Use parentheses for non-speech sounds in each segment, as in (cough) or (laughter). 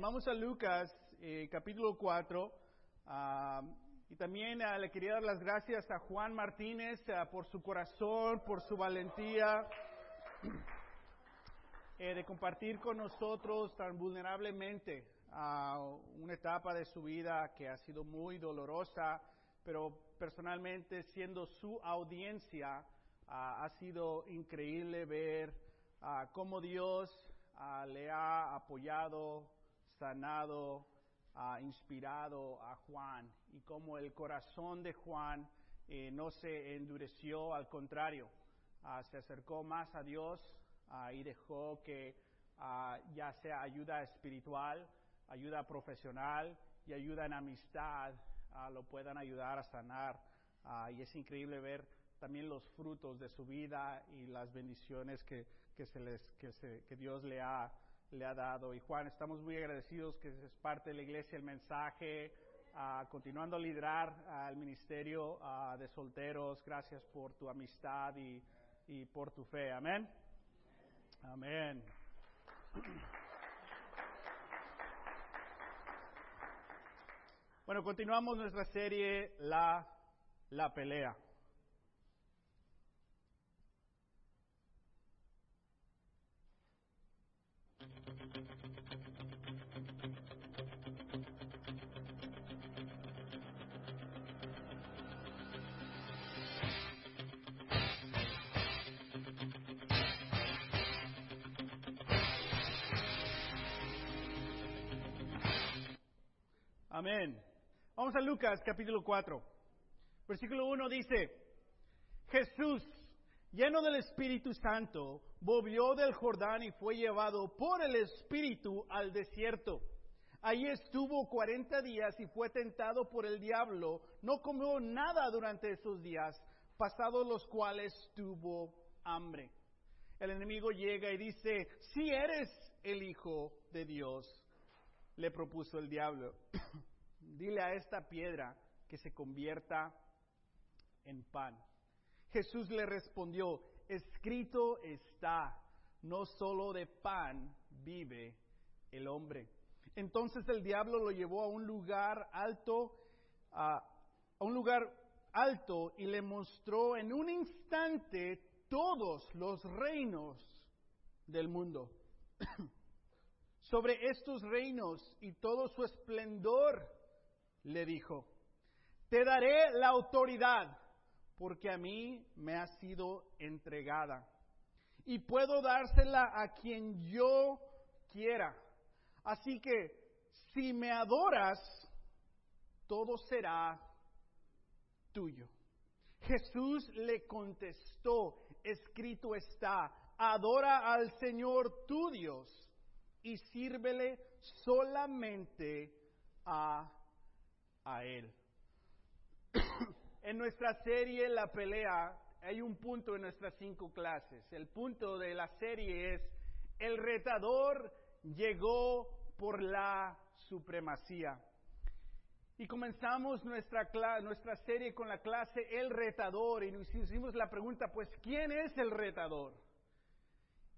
Vamos a Lucas, eh, capítulo 4. ah, y también ah, le quería dar las gracias a Juan Martínez ah, por su corazón, por su valentía eh, de compartir con nosotros tan vulnerablemente una etapa de su vida que ha sido muy dolorosa, pero personalmente siendo su audiencia, ha sido increíble ver cómo Dios le ha apoyado, sanado, ah, inspirado a Juan y cómo el corazón de Juan eh, no se endureció, al contrario, ah, se acercó más a Dios ah, y dejó que ya sea ayuda espiritual, ayuda profesional y ayuda en amistad lo puedan ayudar a sanar. Y es increíble ver también los frutos de su vida y las bendiciones que, que Dios le ha, le ha dado. Y Juan, estamos muy agradecidos que es parte de la iglesia el mensaje, ah, continuando a liderar el ministerio ah, de solteros. Gracias por tu amistad y, y por tu fe. Amén. Amén. Bueno, continuamos nuestra serie La, la pelea. Amén. Vamos a Lucas capítulo 4. Versículo 1 dice, Jesús, lleno del Espíritu Santo, volvió del Jordán y fue llevado por el Espíritu al desierto. Allí estuvo cuarenta días y fue tentado por el diablo. No comió nada durante esos días, pasados los cuales tuvo hambre. El enemigo llega y dice, si eres el Hijo de Dios, le propuso el diablo, (coughs) dile a esta piedra que se convierta en pan. Jesús le respondió, escrito está, no solo de pan vive el hombre. Entonces el diablo lo llevó a un lugar alto, a, a un lugar alto y le mostró en un instante todos los reinos del mundo. (clears throat) Sobre estos reinos y todo su esplendor, le dijo, te daré la autoridad, porque a mí me ha sido entregada, y puedo dársela a quien yo quiera. Así que, si me adoras, todo será tuyo. Jesús le contestó, escrito está, adora al Señor tu Dios y sírvele solamente a, a Él. en nuestra serie La pelea hay un punto en nuestras cinco clases. El punto de la serie es, el retador llegó por la supremacía. Y comenzamos nuestra, nuestra serie con la clase El retador y nos hicimos la pregunta, pues, ¿quién es el retador?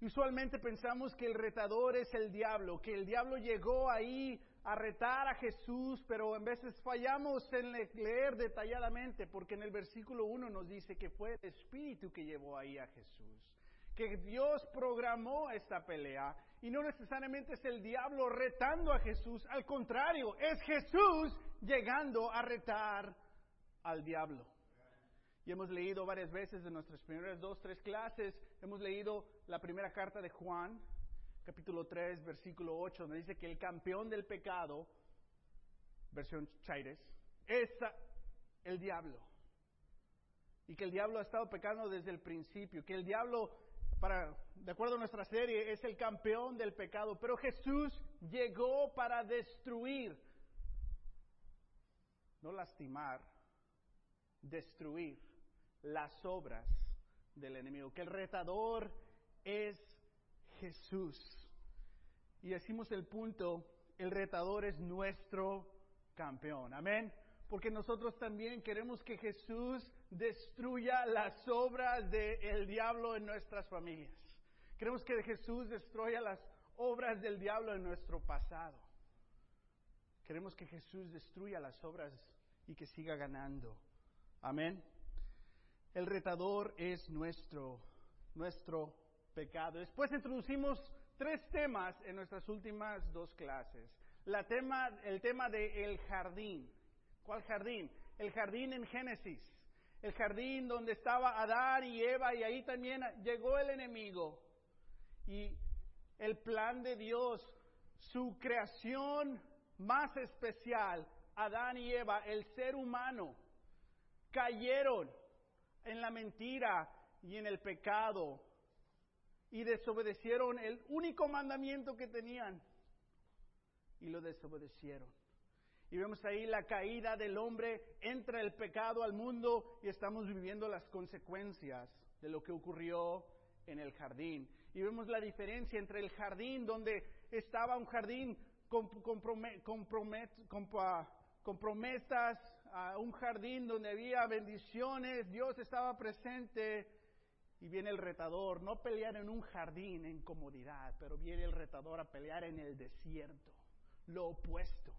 Usualmente pensamos que el retador es el diablo, que el diablo llegó ahí a retar a Jesús, pero en veces fallamos en le- leer detalladamente, porque en el versículo 1 nos dice que fue el Espíritu que llevó ahí a Jesús, que Dios programó esta pelea y no necesariamente es el diablo retando a Jesús, al contrario, es Jesús llegando a retar al diablo. Y hemos leído varias veces en nuestras primeras dos, tres clases, hemos leído la primera carta de Juan, capítulo 3, versículo 8, donde dice que el campeón del pecado, versión Chaires, es el diablo. Y que el diablo ha estado pecando desde el principio, que el diablo, para, de acuerdo a nuestra serie, es el campeón del pecado, pero Jesús llegó para destruir, no lastimar, destruir las obras del enemigo, que el retador es Jesús. Y decimos el punto, el retador es nuestro campeón, amén. Porque nosotros también queremos que Jesús destruya las obras del diablo en nuestras familias. Queremos que Jesús destruya las obras del diablo en nuestro pasado. Queremos que Jesús destruya las obras y que siga ganando. Amén. El retador es nuestro, nuestro pecado. Después introducimos tres temas en nuestras últimas dos clases. La tema, el tema del el jardín. ¿Cuál jardín? El jardín en Génesis. El jardín donde estaba Adán y Eva y ahí también llegó el enemigo. Y el plan de Dios, su creación más especial, Adán y Eva, el ser humano, cayeron en la mentira y en el pecado y desobedecieron el único mandamiento que tenían y lo desobedecieron. Y vemos ahí la caída del hombre, entra el pecado al mundo y estamos viviendo las consecuencias de lo que ocurrió en el jardín. Y vemos la diferencia entre el jardín donde estaba un jardín con, con promesas, a un jardín donde había bendiciones, Dios estaba presente y viene el retador, no pelear en un jardín en comodidad, pero viene el retador a pelear en el desierto, lo opuesto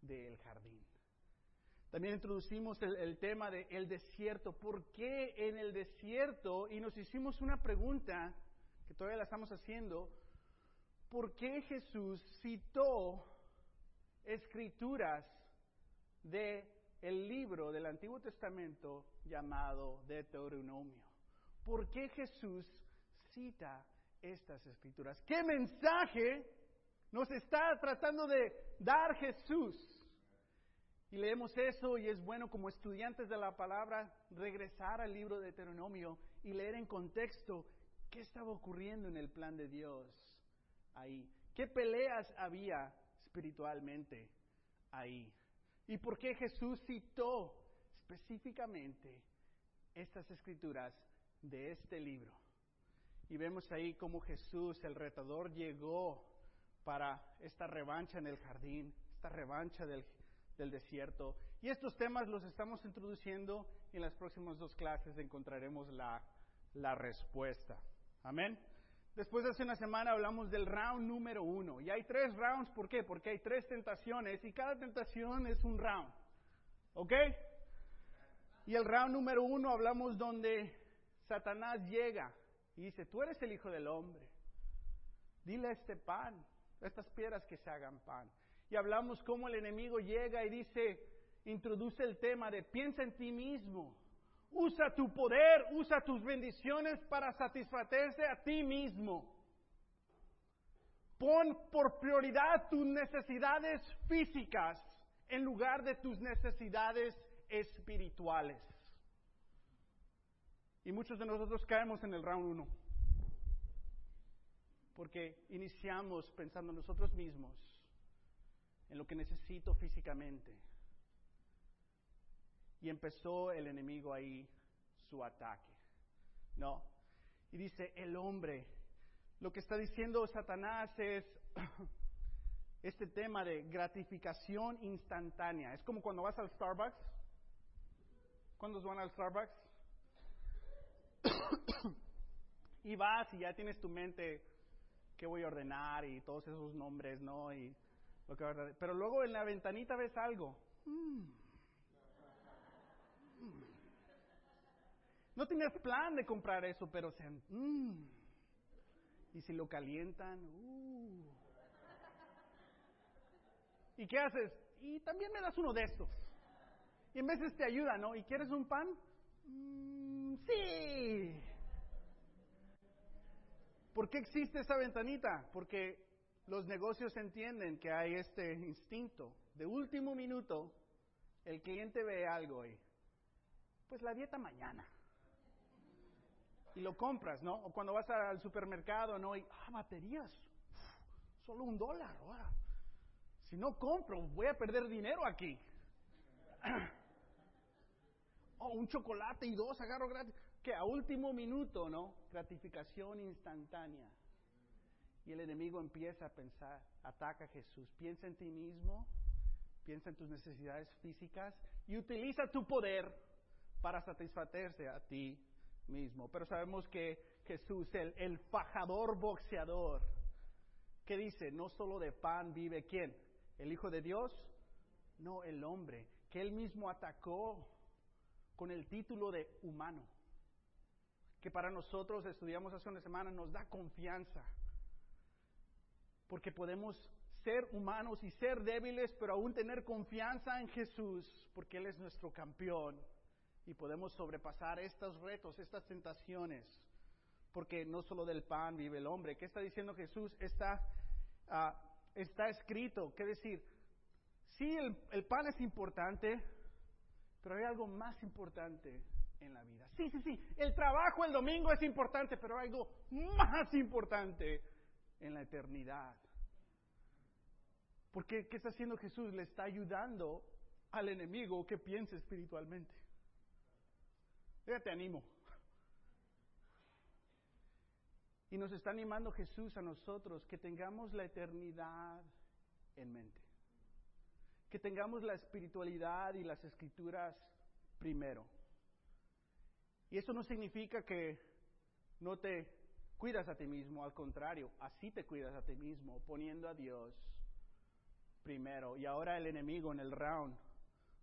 del jardín. También introducimos el, tema del el desierto. ¿Por qué en el desierto? Y nos hicimos una pregunta que todavía la estamos haciendo. ¿Por qué Jesús citó escrituras de el libro del Antiguo Testamento llamado Deuteronomio. ¿Por qué Jesús cita estas escrituras? ¿Qué mensaje nos está tratando de dar Jesús? Y leemos eso y es bueno como estudiantes de la palabra regresar al libro de Deuteronomio y leer en contexto qué estaba ocurriendo en el plan de Dios ahí. ¿Qué peleas había espiritualmente ahí? ¿Y por qué Jesús citó específicamente estas escrituras de este libro? Y vemos ahí cómo Jesús, el retador, llegó para esta revancha en el jardín, esta revancha del, del desierto. Y estos temas los estamos introduciendo y en las próximas dos clases encontraremos la, la respuesta. Amén. Después de hace una semana hablamos del round número uno. Y hay tres rounds, ¿por qué? Porque hay tres tentaciones y cada tentación es un round. ¿Ok? Y el round número uno hablamos donde Satanás llega y dice, tú eres el hijo del hombre. Dile este pan, estas piedras que se hagan pan. Y hablamos cómo el enemigo llega y dice, introduce el tema de piensa en ti mismo. Usa tu poder, usa tus bendiciones para satisfacerse a ti mismo. Pon por prioridad tus necesidades físicas en lugar de tus necesidades espirituales. Y muchos de nosotros caemos en el round 1. Porque iniciamos pensando en nosotros mismos, en lo que necesito físicamente y empezó el enemigo ahí su ataque. No. Y dice, el hombre, lo que está diciendo Satanás es (clears throat) este tema de gratificación instantánea. Es como cuando vas al Starbucks. ¿Cuántos van al Starbucks? (coughs) y vas y ya tienes tu mente qué voy a ordenar y todos esos nombres, ¿no? Y lo que pero luego en la ventanita ves algo. Mm. No tienes plan de comprar eso, pero se... Mm. y si lo calientan, uh. ¿Y qué haces? Y también me das uno de estos. Y en veces te ayuda, ¿no? ¿Y quieres un pan? Mm, sí. ¿Por qué existe esa ventanita? Porque los negocios entienden que hay este instinto. De último minuto, el cliente ve algo y, pues la dieta mañana y lo compras, ¿no? O cuando vas al supermercado, ¿no? Y, ah, baterías, solo un dólar, ahora. Si no compro, voy a perder dinero aquí. (clears throat) oh, un chocolate y dos agarro gratis. Que a último minuto, ¿no? Gratificación instantánea. Y el enemigo empieza a pensar, ataca a Jesús. Piensa en ti mismo, piensa en tus necesidades físicas y utiliza tu poder para satisfacerse a ti mismo. Pero sabemos que Jesús, el, el fajador boxeador, que dice, no solo de pan vive quién? ¿El Hijo de Dios? No, el hombre, que él mismo atacó con el título de humano, que para nosotros estudiamos hace una semana nos da confianza, porque podemos ser humanos y ser débiles, pero aún tener confianza en Jesús, porque Él es nuestro campeón y podemos sobrepasar estos retos, estas tentaciones, porque no solo del pan vive el hombre. ¿Qué está diciendo Jesús? Está, ah, está escrito, ¿qué decir? Sí, el, el pan es importante, pero hay algo más importante en la vida. Sí, sí, sí, el trabajo el domingo es importante, pero hay algo más importante en la eternidad. Porque ¿qué está haciendo Jesús? Le está ayudando al enemigo que piense espiritualmente. Ya te animo. Y nos está animando Jesús a nosotros que tengamos la eternidad en mente. Que tengamos la espiritualidad y las escrituras primero. Y eso no significa que no te cuidas a ti mismo, al contrario, así te cuidas a ti mismo, poniendo a Dios primero. Y ahora el enemigo en el round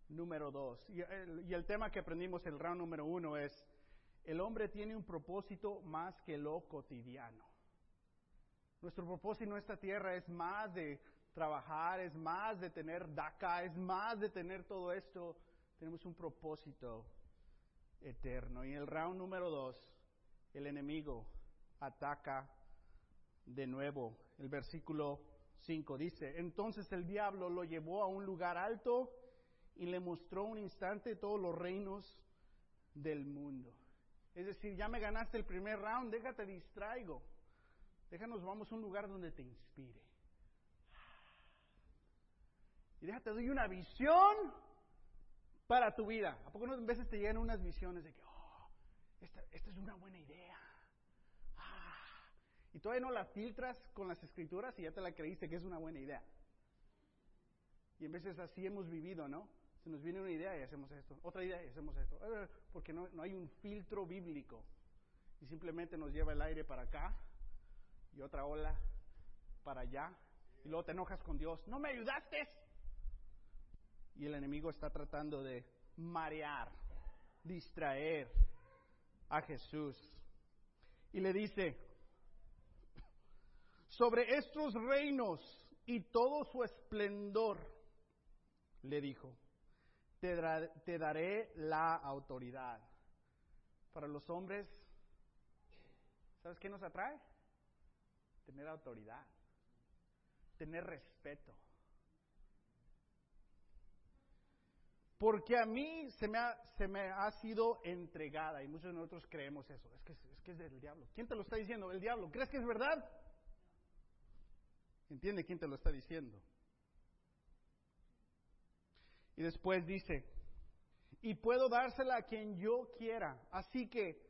número dos. Y el, tema que aprendimos el round número uno es, el hombre tiene un propósito más que lo cotidiano. Nuestro propósito en esta tierra es más de trabajar, es más de tener DACA, es más de tener todo esto. Tenemos un propósito eterno. Y el round número dos, el enemigo ataca de nuevo. El versículo 5 dice, entonces el diablo lo llevó a un lugar alto y le mostró un instante todos los reinos del mundo. Es decir, ya me ganaste el primer round, déjate distraigo. Déjanos, vamos a un lugar donde te inspire. Y déjate, doy una visión para tu vida. ¿A poco a veces te llegan unas visiones de que, oh, esta, esta es una buena idea? Ah, y todavía no la filtras con las escrituras y ya te la creíste que es una buena idea. Y en veces así hemos vivido, ¿no? Se nos viene una idea y hacemos esto, otra idea y hacemos esto, porque no, no hay un filtro bíblico y simplemente nos lleva el aire para acá y otra ola para allá y luego te enojas con Dios, no me ayudaste. Y el enemigo está tratando de marear, distraer a Jesús. Y le dice, sobre estos reinos y todo su esplendor, le dijo, te, daré la autoridad. Para los hombres, ¿sabes qué nos atrae? Tener autoridad, tener respeto. Porque a mí se me, ha, sido entregada, y muchos de nosotros creemos eso, es que, es que es del diablo. ¿Quién te lo está diciendo? El diablo. ¿Crees que es verdad? ¿Entiende quién te lo está diciendo? Y después dice, y puedo dársela a quien yo quiera. Así que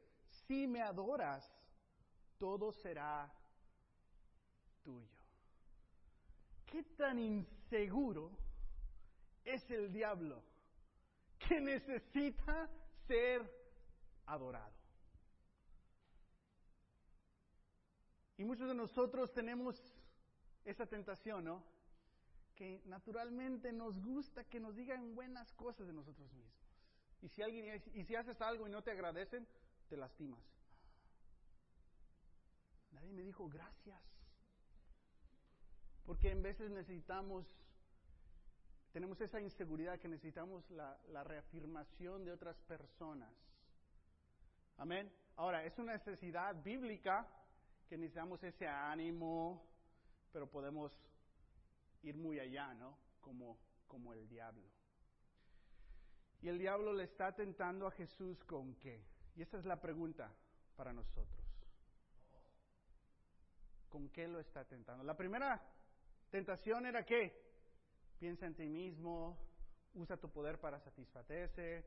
si me adoras, todo será tuyo. ¿Qué tan inseguro es el diablo que necesita ser adorado? Y muchos de nosotros tenemos esa tentación, ¿no? que naturalmente nos gusta que nos digan buenas cosas de nosotros mismos. Y si alguien y si haces algo y no te agradecen, te lastimas. Nadie me dijo gracias. Porque en veces necesitamos, tenemos esa inseguridad que necesitamos la, la reafirmación de otras personas. Amén. Ahora, es una necesidad bíblica que necesitamos ese ánimo, pero podemos ir muy allá, ¿no? Como, como el diablo. Y el diablo le está tentando a Jesús con qué? Y esa es la pregunta para nosotros. ¿Con qué lo está tentando? La primera tentación era qué? Piensa en ti mismo, usa tu poder para satisfacerse,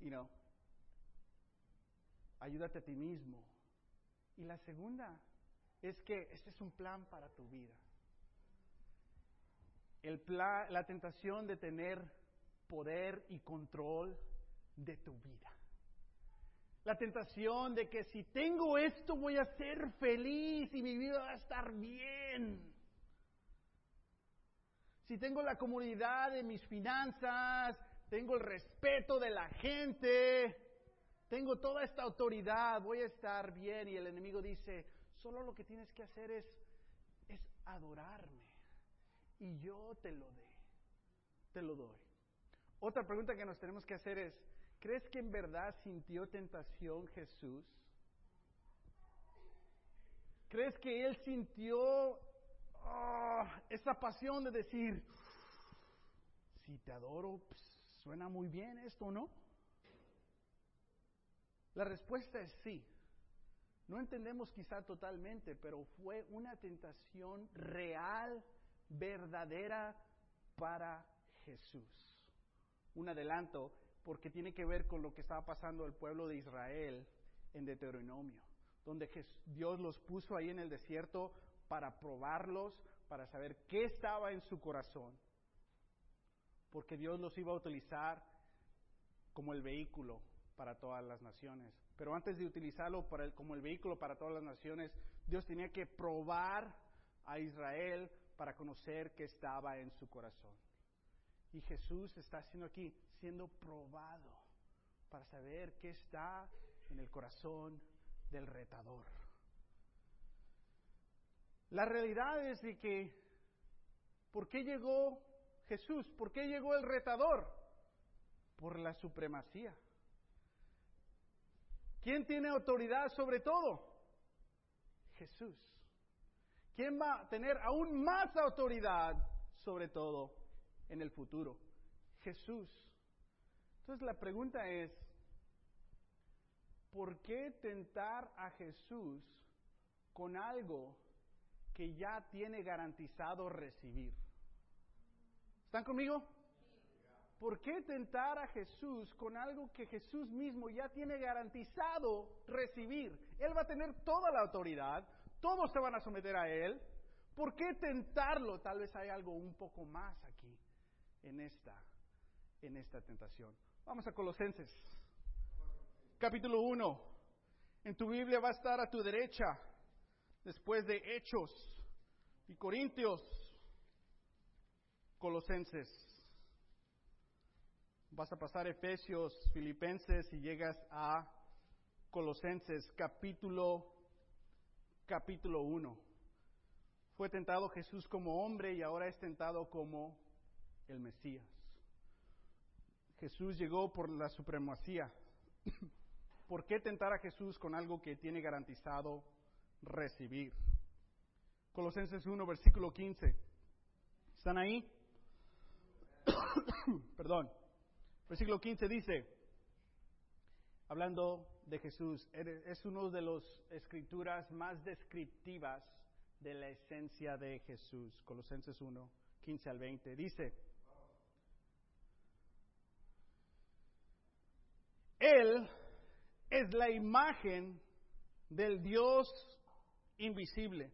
y no, ayúdate a ti mismo. Y la segunda es que este es un plan para tu vida el la tentación de tener poder y control de tu vida. La tentación de que si tengo esto voy a ser feliz y mi vida va a estar bien. Si tengo la comunidad de mis finanzas, tengo el respeto de la gente, tengo toda esta autoridad, voy a estar bien. Y el enemigo dice, solo lo que tienes que hacer es, es adorarme. Y yo te lo dé, te lo doy. Otra pregunta que nos tenemos que hacer es, ¿crees que en verdad sintió tentación Jesús? ¿Crees que él sintió ah, esa pasión de decir, si te adoro, pues, suena muy bien esto, ¿no? La respuesta es sí. No entendemos quizá totalmente, pero fue una tentación real, verdadera para Jesús. Un adelanto porque tiene que ver con lo que estaba pasando el pueblo de Israel en Deuteronomio, donde Dios los puso ahí en el desierto para probarlos, para saber qué estaba en su corazón, porque Dios los iba a utilizar como el vehículo para todas las naciones. Pero antes de utilizarlo como el vehículo para todas las naciones, Dios tenía que probar a Israel para conocer qué estaba en su corazón. Y Jesús está haciendo aquí, siendo probado para saber qué está en el corazón del retador. La realidad es de que, ¿por qué llegó Jesús? ¿Por qué llegó el retador? Por la supremacía. ¿Quién tiene autoridad sobre todo? Jesús. ¿Quién va a tener aún más autoridad sobre todo en el futuro? Jesús. Entonces la pregunta es, ¿por qué tentar a Jesús con algo que ya tiene garantizado recibir? ¿Están conmigo? ¿Por qué tentar a Jesús con algo que Jesús mismo ya tiene garantizado recibir? Él va a tener toda la autoridad, todos se van a someter a Él. ¿Por qué tentarlo? Tal vez hay algo un poco más aquí en esta, en esta tentación. Vamos a Colosenses, capítulo 1. En tu Biblia va a estar a tu derecha, después de Hechos y Corintios, Colosenses. Vas a pasar Efesios, Filipenses y llegas a Colosenses capítulo capítulo 1. Fue tentado Jesús como hombre y ahora es tentado como el Mesías. Jesús llegó por la supremacía. (clears throat) ¿Por qué tentar a Jesús con algo que tiene garantizado recibir? Colosenses 1, versículo 15. ¿Están ahí? (coughs) Perdón. Versículo 15 dice, hablando de Jesús, es uno de las escrituras más descriptivas de la esencia de Jesús. Colosenses 1, 15 al 20. Dice, Él es la imagen del Dios invisible,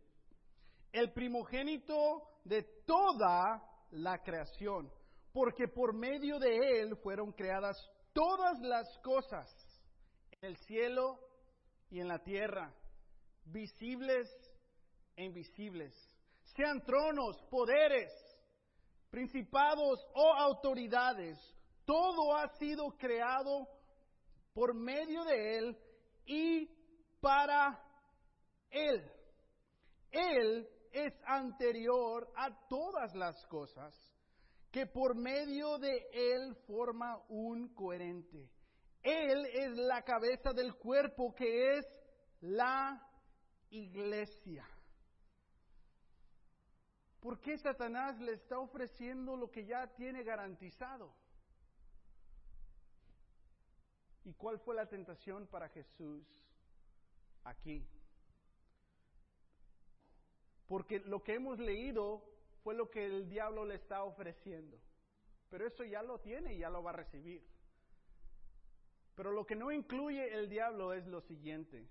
el primogénito de toda la creación porque por medio de Él fueron creadas todas las cosas, en el cielo y en la tierra, visibles e invisibles, sean tronos, poderes, principados o autoridades, todo ha sido creado por medio de Él y para Él. Él es anterior a todas las cosas que por medio de Él forma un coherente. Él es la cabeza del cuerpo que es la iglesia. ¿Por qué Satanás le está ofreciendo lo que ya tiene garantizado? ¿Y cuál fue la tentación para Jesús aquí? Porque lo que hemos leído fue lo que el diablo le está ofreciendo. Pero eso ya lo tiene y ya lo va a recibir. Pero lo que no incluye el diablo es lo siguiente.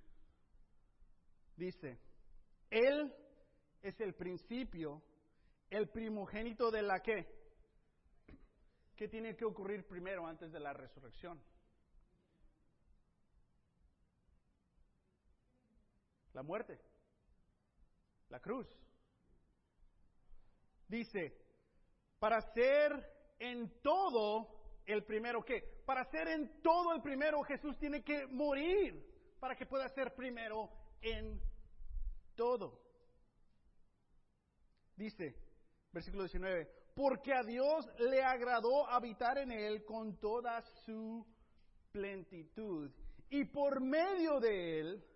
Dice, Él es el principio, el primogénito de la que. ¿Qué tiene que ocurrir primero antes de la resurrección? La muerte, la cruz. Dice, Para ser en todo el primero, ¿qué? Para ser en todo el primero, Jesús tiene que morir para que pueda ser primero en todo. Dice, versículo 19, porque a Dios le agradó habitar en él con toda su plenitud y por medio de él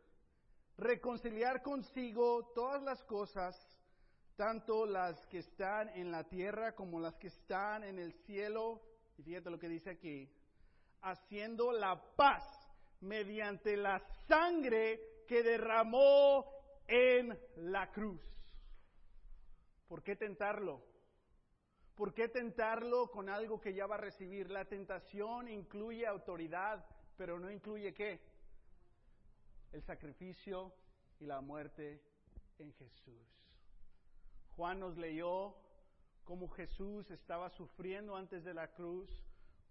reconciliar consigo todas las cosas, tanto las que están en la tierra como las que están en el cielo. Y fíjate lo que dice aquí, haciendo la paz mediante la sangre que derramó en la cruz. ¿Por qué tentarlo? ¿Por qué tentarlo con algo que ya va a recibir? La tentación incluye autoridad, pero no incluye qué? El sacrificio y la muerte en Jesús. Juan nos leyó cómo Jesús estaba sufriendo antes de la cruz,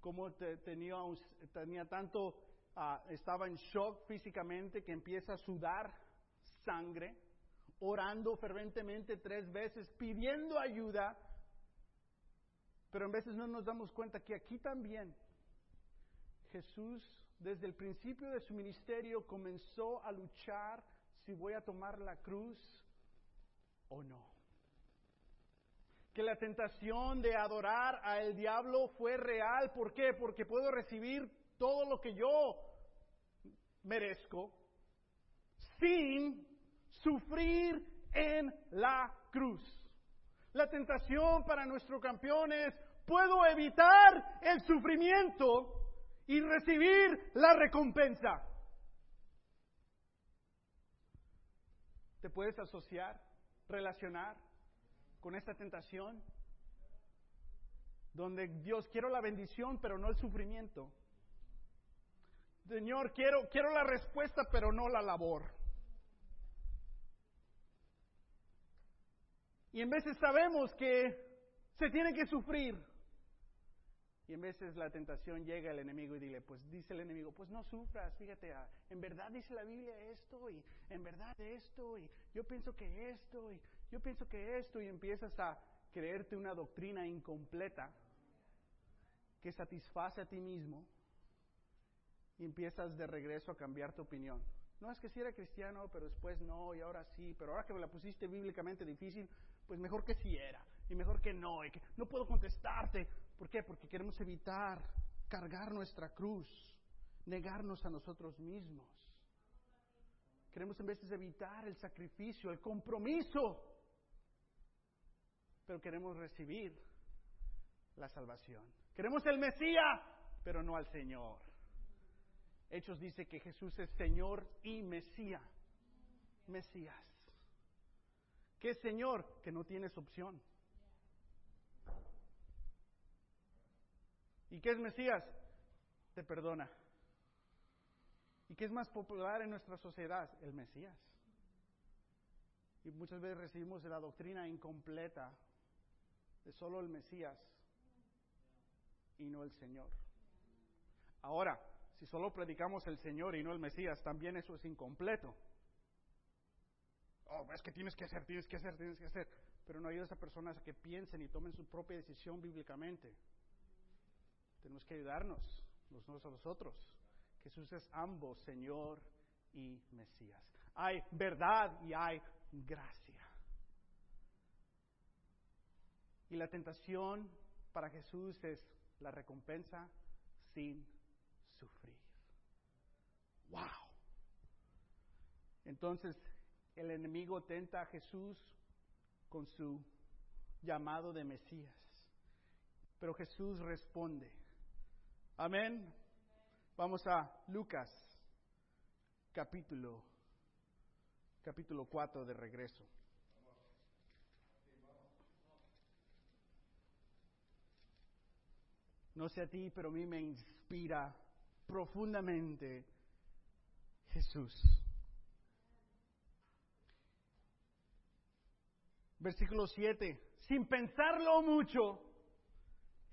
cómo tenía, tanto, ah, estaba en shock físicamente que empieza a sudar sangre, orando ferventemente tres veces, pidiendo ayuda, pero en veces no nos damos cuenta que aquí también Jesús desde el principio de su ministerio comenzó a luchar si voy a tomar la cruz o no. Que la tentación de adorar al diablo fue real. ¿Por qué? Porque puedo recibir todo lo que yo merezco sin sufrir en la cruz. La tentación para nuestro campeón es, puedo evitar el sufrimiento y recibir la recompensa. ¿Te puedes asociar, relacionar con esta tentación? Donde Dios quiero la bendición, pero no el sufrimiento. Señor, quiero, quiero la respuesta, pero no la labor. Y en veces sabemos que se tiene que sufrir. Y en veces la tentación llega al enemigo y dile, pues dice el enemigo, pues no sufras, fíjate, ah, en verdad dice la Biblia esto y en verdad esto y yo pienso que esto y yo pienso que esto y empiezas a creerte una doctrina incompleta que satisface a ti mismo y empiezas de regreso a cambiar tu opinión. No es que si era cristiano, pero después no, y ahora sí, pero ahora que me la pusiste bíblicamente difícil, pues mejor que sí era, y mejor que no, y que no puedo contestarte. ¿Por qué? Porque queremos evitar cargar nuestra cruz, negarnos a nosotros mismos. Queremos en veces evitar el sacrificio, el compromiso, pero queremos recibir la salvación. Queremos el Mesías, pero no al Señor. Hechos dice que Jesús es Señor y Mesías. Mesías. ¿Qué Señor? Que no tienes opción. ¿Y qué es Mesías? Te perdona. ¿Y qué es más popular en nuestra sociedad? El Mesías. Y muchas veces recibimos la doctrina incompleta de solo el Mesías y no el Señor. Ahora, si solo predicamos el Señor y no el Mesías, también eso es incompleto oh, es que tienes que hacer, tienes que hacer, tienes que hacer. Pero no ayuda a personas a que piensen y tomen su propia decisión bíblicamente. Tenemos que ayudarnos los unos a los otros. Jesús es ambos, Señor y Mesías. Hay verdad y hay gracia. Y la tentación para Jesús es la recompensa sin sufrir. ¡Wow! Entonces, el enemigo tenta a Jesús con su llamado de Mesías. Pero Jesús responde. Amén. Vamos a Lucas capítulo capítulo 4 de regreso. No sé a ti, pero a mí me inspira profundamente Jesús. versículo 7, sin pensarlo mucho,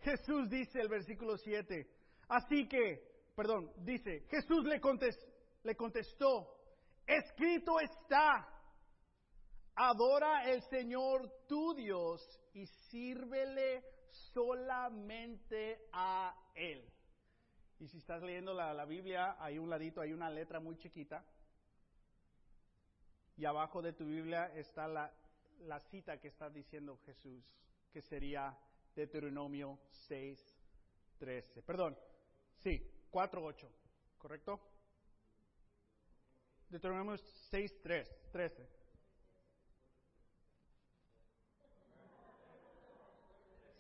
Jesús dice el versículo 7, así que, perdón, dice, Jesús le, le contestó, escrito está, adora el Señor tu Dios y sírvele solamente a Él. Y si estás leyendo la, la Biblia, hay un ladito, hay una letra muy chiquita. Y abajo de tu Biblia está la, la cita que está diciendo Jesús, que sería Deuteronomio 6, 13. Perdón, sí, 4, 8, ¿correcto? Deuteronomio 6, 3, 13.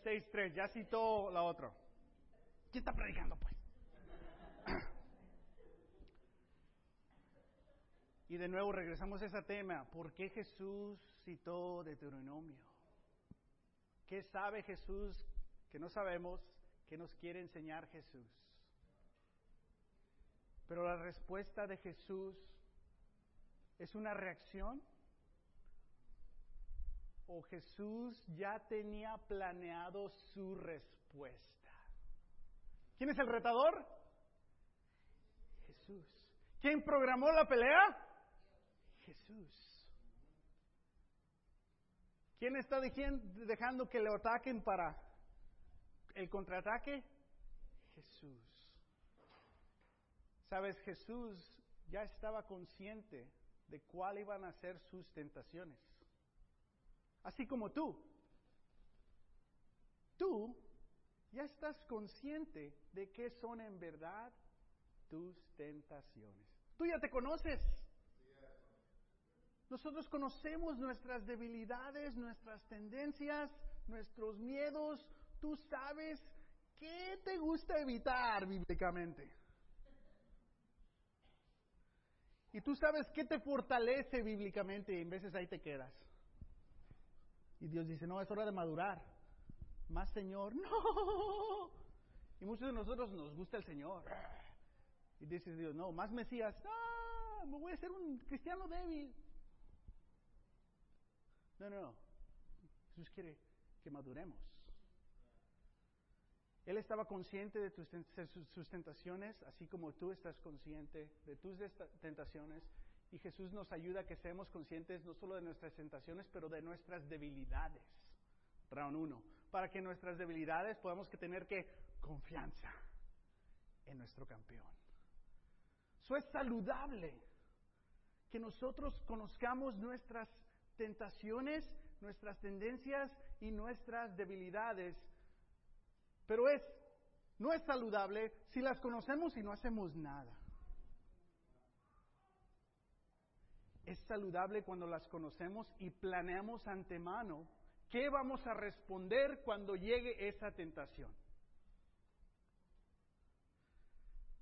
6, 3, ya citó la otra. ¿Quién está predicando, pues? Y de nuevo regresamos a ese tema. ¿Por qué Jesús citó Deuteronomio? ¿Qué sabe Jesús que no sabemos? ¿Qué nos quiere enseñar Jesús? Pero la respuesta de Jesús es una reacción o Jesús ya tenía planeado su respuesta. ¿Quién es el retador? Jesús. ¿Quién programó la pelea? Jesús. ¿Quién está dejando que le ataquen para el contraataque? Jesús. Sabes, Jesús ya estaba consciente de cuál iban a ser sus tentaciones. Así como tú. Tú ya estás consciente de qué son en verdad tus tentaciones. Tú ya te conoces. Nosotros conocemos nuestras debilidades, nuestras tendencias, nuestros miedos. Tú sabes qué te gusta evitar bíblicamente. Y tú sabes qué te fortalece bíblicamente y en veces ahí te quedas. Y Dios dice, no, es hora de madurar. Más Señor, no. Y muchos de nosotros nos gusta el Señor. Y dice Dios, no, más Mesías, no, me voy a ser un cristiano débil. No, no, no. Jesús quiere que maduremos. Él estaba consciente de tus sus tentaciones, así como tú estás consciente de tus tentaciones. Y Jesús nos ayuda a que seamos conscientes no solo de nuestras tentaciones, pero de nuestras debilidades. Round 1. Para que nuestras debilidades podamos que tener que confianza en nuestro campeón. Eso es saludable. Que nosotros conozcamos nuestras tentaciones, nuestras tendencias y nuestras debilidades. Pero es, no es saludable si las conocemos y no hacemos nada. Es saludable cuando las conocemos y planeamos antemano qué vamos a responder cuando llegue esa tentación.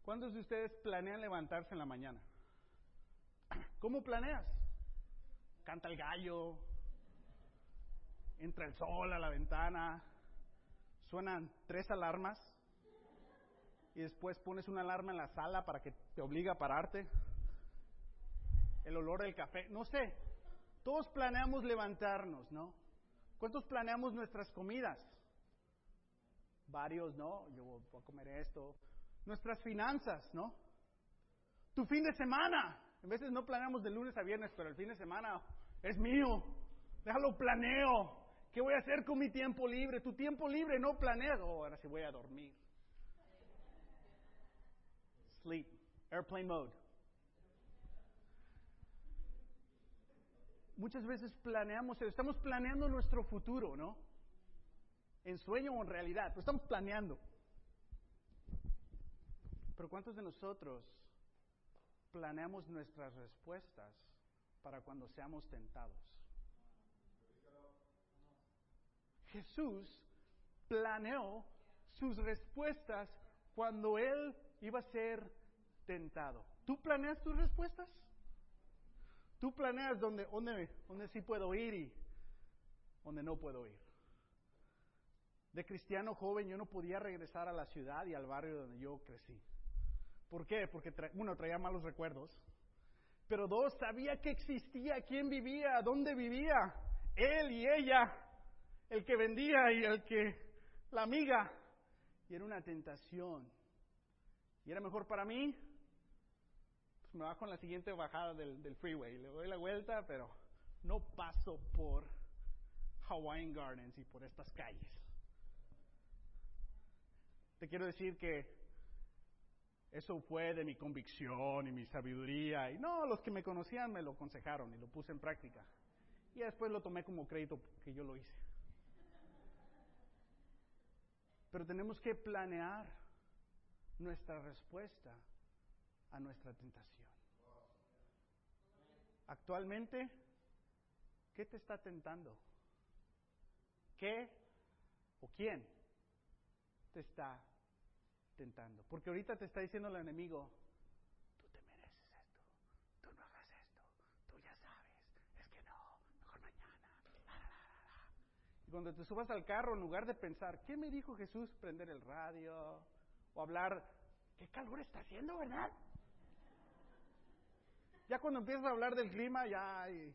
¿Cuántos de ustedes planean levantarse en la mañana? (clears throat) ¿Cómo planeas? canta el gallo, entra el sol a la ventana, suenan tres alarmas y después pones una alarma en la sala para que te obligue a pararte. El olor del café, no sé. Todos planeamos levantarnos, ¿no? ¿Cuántos planeamos nuestras comidas? Varios, ¿no? Yo voy a comer esto. Nuestras finanzas, ¿no? Tu fin de semana. A veces no planeamos de lunes a viernes, pero el fin de semana es mío. Déjalo planeo. ¿Qué voy a hacer con mi tiempo libre? Tu tiempo libre no planeas. Oh, ahora sí voy a dormir. Sleep. Airplane mode. Muchas veces planeamos, estamos planeando nuestro futuro, ¿no? En sueño o en realidad, pero estamos planeando. Pero ¿cuántos de nosotros planeamos nuestras respuestas para cuando seamos tentados. Jesús planeó sus respuestas cuando Él iba a ser tentado. ¿Tú planeas tus respuestas? ¿Tú planeas dónde, dónde, sí puedo ir y dónde no puedo ir? De cristiano joven yo no podía regresar a la ciudad y al barrio donde yo crecí. ¿Por qué? Porque uno traía malos recuerdos pero dos, sabía que existía, quién vivía, dónde vivía, él y ella, el que vendía y el que, la amiga. Y era una tentación. Y era mejor para mí, pues me bajo en la siguiente bajada del, del freeway, le doy la vuelta, pero no paso por Hawaiian Gardens y por estas calles. te quiero decir que eso fue de mi convicción y mi sabiduría. Y no, los que me conocían me lo aconsejaron y lo puse en práctica. Y después lo tomé como crédito que yo lo hice. Pero tenemos que planear nuestra respuesta a nuestra tentación. Actualmente, ¿qué te está tentando? ¿Qué o quién te está tentando? Porque ahorita te está diciendo el enemigo, tú te mereces esto, tú no hagas esto, tú ya sabes, es que no, mejor mañana. Y cuando te subas al carro, en lugar de pensar, ¿qué me dijo Jesús? Prender el radio o hablar, ¿qué calor está haciendo, verdad? Ya cuando empiezas a hablar del clima, ya hay...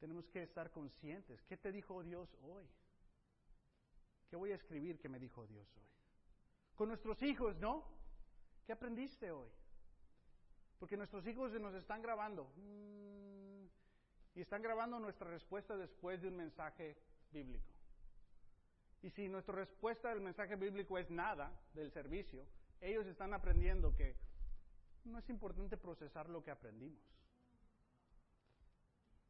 Tenemos que estar conscientes. ¿Qué te dijo Dios hoy? ¿Qué voy a escribir que me dijo Dios hoy? Con nuestros hijos, ¿no? ¿Qué aprendiste hoy? Porque nuestros hijos nos están grabando. Mm, y están grabando nuestra respuesta después de un mensaje bíblico. Y si nuestra respuesta del mensaje bíblico es nada del servicio, ellos están aprendiendo que no es importante procesar lo que aprendimos.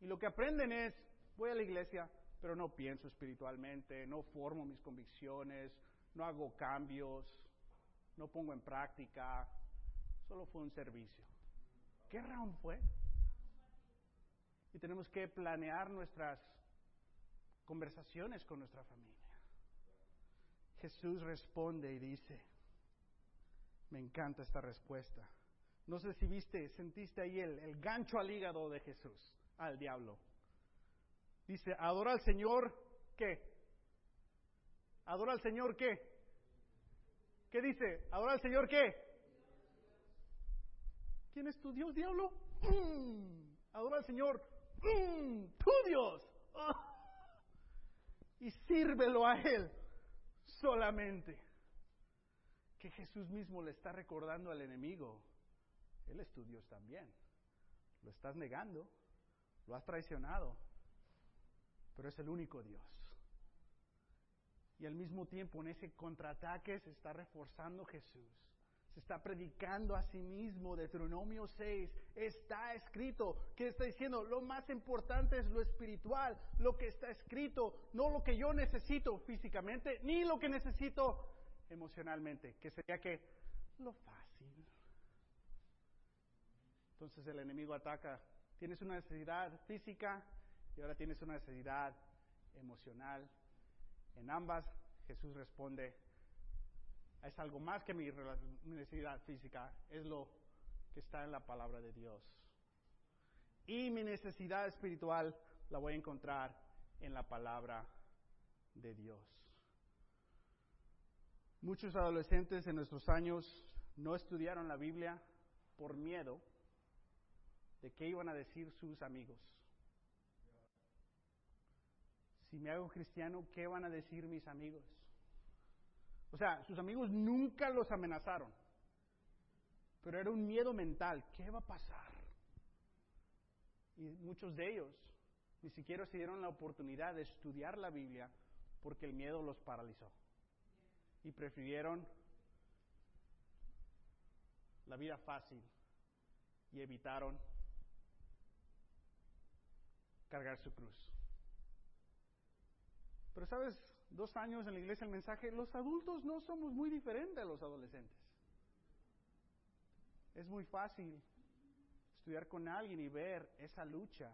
Y lo que aprenden es, voy a la iglesia, pero no pienso espiritualmente, no formo mis convicciones, no hago cambios, no pongo en práctica, solo fue un servicio. ¿Qué round fue? Y tenemos que planear nuestras conversaciones con nuestra familia. Jesús responde y dice, me encanta esta respuesta. No sé si viste, sentiste ahí el, el gancho al hígado de Jesús, al diablo. Dice, adora al Señor, ¿qué? Adora al Señor, ¿qué? ¿Qué dice? Adora al Señor, ¿qué? ¿Quién es tu Dios, diablo? (clears throat) Adora al Señor, tu Dios. Y sírvelo a Él solamente. Que Jesús mismo le está recordando al enemigo. Él es tu Dios también. Lo estás negando, lo has traicionado, pero es el único Dios. Y al mismo tiempo en ese contraataque se está reforzando Jesús. Se está predicando a sí mismo. Deuteronomio 6 está escrito. ¿Qué está diciendo? Lo más importante es lo espiritual, lo que está escrito, no lo que yo necesito físicamente, ni lo que necesito emocionalmente, que sería que lo fácil. Entonces el enemigo ataca. Tienes una necesidad física, y ahora tienes una necesidad emocional. En ambas Jesús responde, es algo más que mi, necesidad física, es lo que está en la palabra de Dios. Y mi necesidad espiritual la voy a encontrar en la palabra de Dios. Muchos adolescentes en nuestros años no estudiaron la Biblia por miedo de qué iban a decir sus amigos si me hago cristiano, ¿qué van a decir mis amigos? O sea, sus amigos nunca los amenazaron, pero era un miedo mental, ¿qué va a pasar? Y muchos de ellos ni siquiera se dieron la oportunidad de estudiar la Biblia porque el miedo los paralizó. Y prefirieron la vida fácil y evitaron cargar su cruz. Pero sabes, dos años en la iglesia el mensaje, los adultos no somos muy diferentes a los adolescentes. Es muy fácil estudiar con alguien y ver esa lucha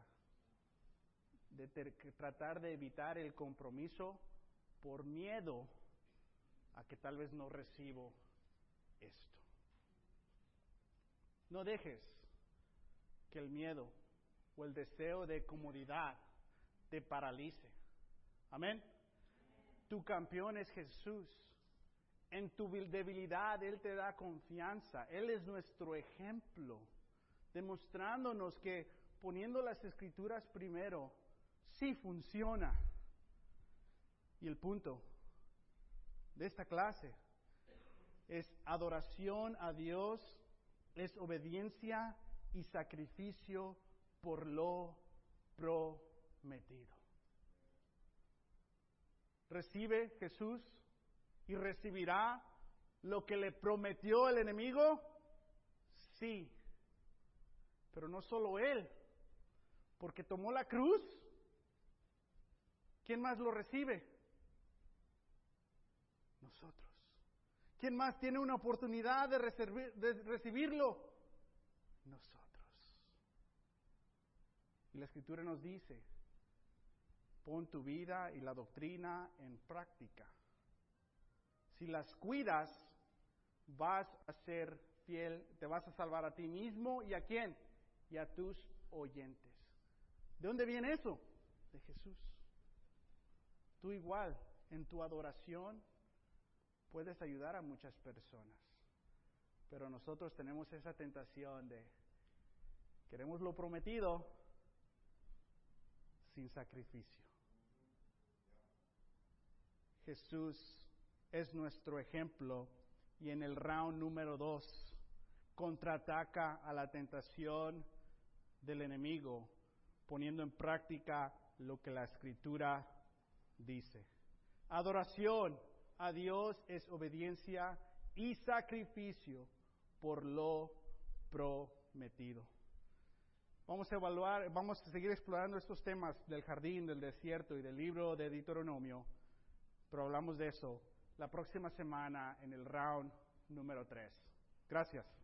de tratar de evitar el compromiso por miedo a que tal vez no recibo esto. No dejes que el miedo o el deseo de comodidad te paralice. Amén. Tu campeón es Jesús. En tu debilidad Él te da confianza. Él es nuestro ejemplo, demostrándonos que poniendo las escrituras primero, sí funciona. Y el punto de esta clase es adoración a Dios, es obediencia y sacrificio por lo prometido. Recibe Jesús y recibirá lo que le prometió el enemigo? Sí. Pero no solo él, porque tomó la cruz. ¿Quién más lo recibe? Nosotros. ¿Quién más tiene una oportunidad de, de recibirlo? Nosotros. Y la escritura nos dice, pon tu vida y la doctrina en práctica. Si las cuidas, vas a ser fiel, te vas a salvar a ti mismo y a quién? Y a tus oyentes. ¿De dónde viene eso? De Jesús. Tú igual, en tu adoración, puedes ayudar a muchas personas. Pero nosotros tenemos esa tentación de, queremos lo prometido sin sacrificio. Jesús es nuestro ejemplo y en el round número dos contraataca a la tentación del enemigo poniendo en práctica lo que la escritura dice. Adoración a Dios es obediencia y sacrificio por lo prometido. Vamos a evaluar, vamos a seguir explorando estos temas del jardín, del desierto y del libro de Deuteronomio pero hablamos de eso la próxima semana en el round número 3. Gracias.